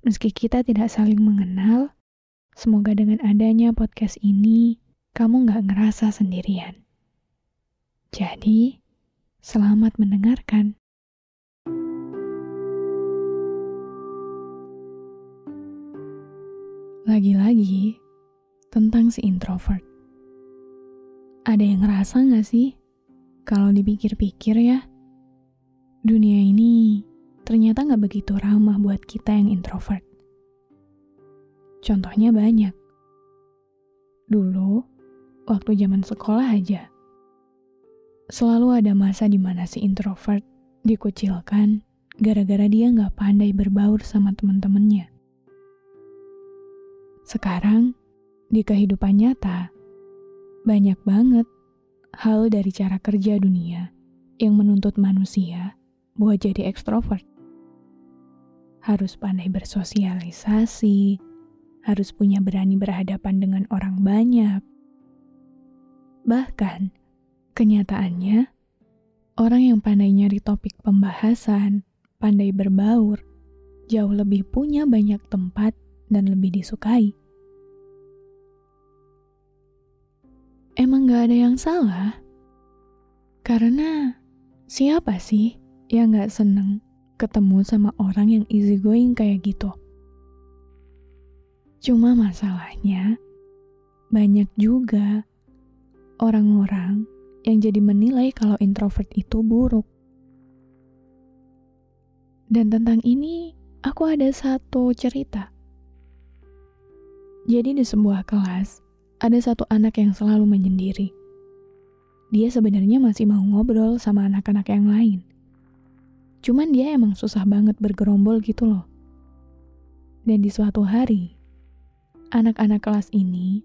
Meski kita tidak saling mengenal, semoga dengan adanya podcast ini, kamu gak ngerasa sendirian. Jadi, selamat mendengarkan. Lagi-lagi, tentang si introvert. Ada yang ngerasa gak sih? Kalau dipikir-pikir ya, dunia ini ternyata nggak begitu ramah buat kita yang introvert. Contohnya banyak. Dulu, waktu zaman sekolah aja, selalu ada masa di mana si introvert dikucilkan gara-gara dia nggak pandai berbaur sama teman-temannya. Sekarang, di kehidupan nyata, banyak banget hal dari cara kerja dunia yang menuntut manusia buat jadi ekstrovert harus pandai bersosialisasi, harus punya berani berhadapan dengan orang banyak. Bahkan, kenyataannya, orang yang pandai nyari topik pembahasan, pandai berbaur, jauh lebih punya banyak tempat dan lebih disukai. Emang gak ada yang salah? Karena siapa sih yang gak seneng ketemu sama orang yang easy going kayak gitu. Cuma masalahnya, banyak juga orang-orang yang jadi menilai kalau introvert itu buruk. Dan tentang ini, aku ada satu cerita. Jadi di sebuah kelas, ada satu anak yang selalu menyendiri. Dia sebenarnya masih mau ngobrol sama anak-anak yang lain. Cuman dia emang susah banget bergerombol gitu loh. Dan di suatu hari, anak-anak kelas ini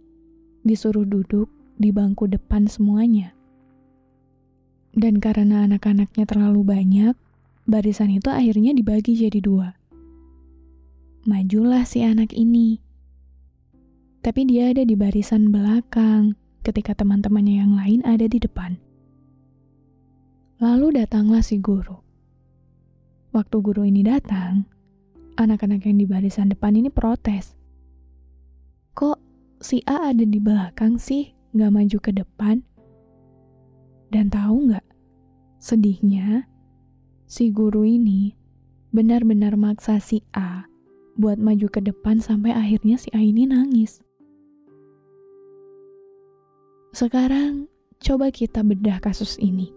disuruh duduk di bangku depan semuanya. Dan karena anak-anaknya terlalu banyak, barisan itu akhirnya dibagi jadi dua. Majulah si anak ini. Tapi dia ada di barisan belakang ketika teman-temannya yang lain ada di depan. Lalu datanglah si guru. Waktu guru ini datang, anak-anak yang di barisan depan ini protes. Kok si A ada di belakang sih, gak maju ke depan? Dan tahu nggak, sedihnya si guru ini benar-benar maksa si A buat maju ke depan sampai akhirnya si A ini nangis. Sekarang coba kita bedah kasus ini.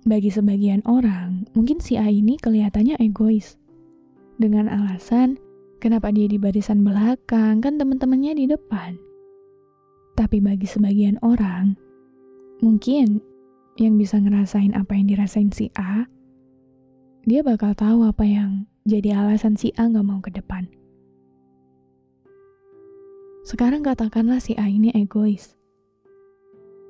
Bagi sebagian orang, mungkin si A ini kelihatannya egois. Dengan alasan, kenapa dia di barisan belakang, kan teman-temannya di depan. Tapi bagi sebagian orang, mungkin yang bisa ngerasain apa yang dirasain si A, dia bakal tahu apa yang jadi alasan si A gak mau ke depan. Sekarang katakanlah si A ini egois.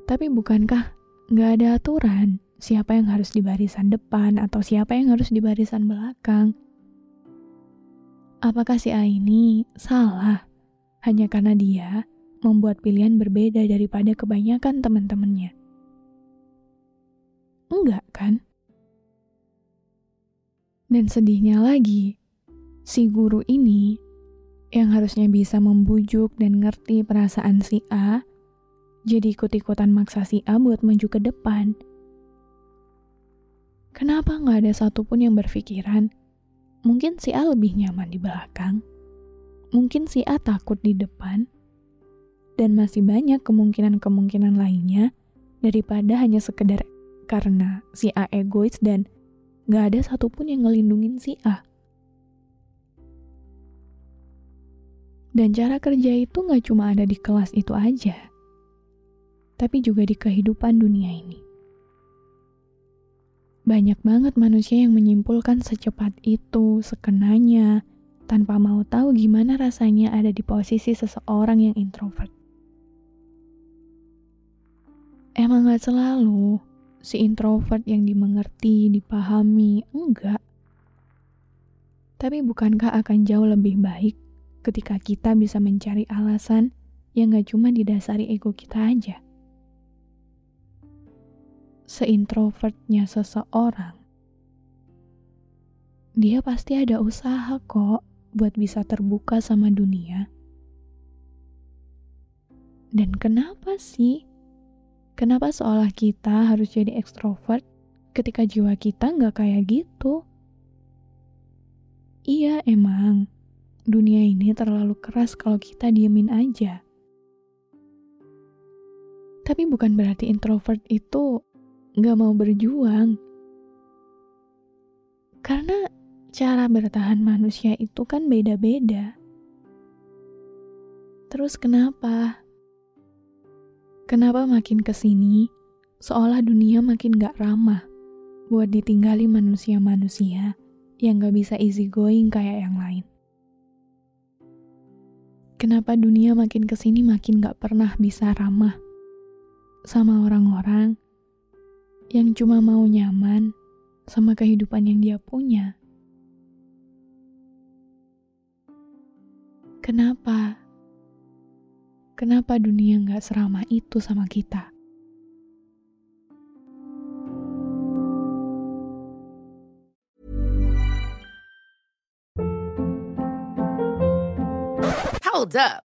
Tapi bukankah gak ada aturan siapa yang harus di barisan depan atau siapa yang harus di barisan belakang. Apakah si A ini salah hanya karena dia membuat pilihan berbeda daripada kebanyakan teman-temannya? Enggak kan? Dan sedihnya lagi, si guru ini yang harusnya bisa membujuk dan ngerti perasaan si A, jadi ikut-ikutan maksa si A buat maju ke depan Kenapa nggak ada satupun yang berpikiran, mungkin si A lebih nyaman di belakang, mungkin si A takut di depan, dan masih banyak kemungkinan-kemungkinan lainnya daripada hanya sekedar karena si A egois dan gak ada satupun yang ngelindungin si A. Dan cara kerja itu gak cuma ada di kelas itu aja, tapi juga di kehidupan dunia ini. Banyak banget manusia yang menyimpulkan secepat itu, sekenanya, tanpa mau tahu gimana rasanya ada di posisi seseorang yang introvert. Emang gak selalu si introvert yang dimengerti, dipahami, enggak. Tapi bukankah akan jauh lebih baik ketika kita bisa mencari alasan yang gak cuma didasari ego kita aja? Seintrovertnya seseorang, dia pasti ada usaha kok buat bisa terbuka sama dunia. Dan kenapa sih Kenapa seolah kita harus jadi ekstrovert ketika jiwa kita nggak kayak gitu? Iya emang, dunia ini terlalu keras kalau kita diemin aja. Tapi bukan berarti introvert itu nggak mau berjuang. Karena cara bertahan manusia itu kan beda-beda. Terus kenapa Kenapa makin ke sini, seolah dunia makin gak ramah buat ditinggali manusia-manusia yang gak bisa easy going kayak yang lain. Kenapa dunia makin ke sini makin gak pernah bisa ramah sama orang-orang yang cuma mau nyaman sama kehidupan yang dia punya. Kenapa? Kenapa dunia nggak seramah itu sama kita? Hold up.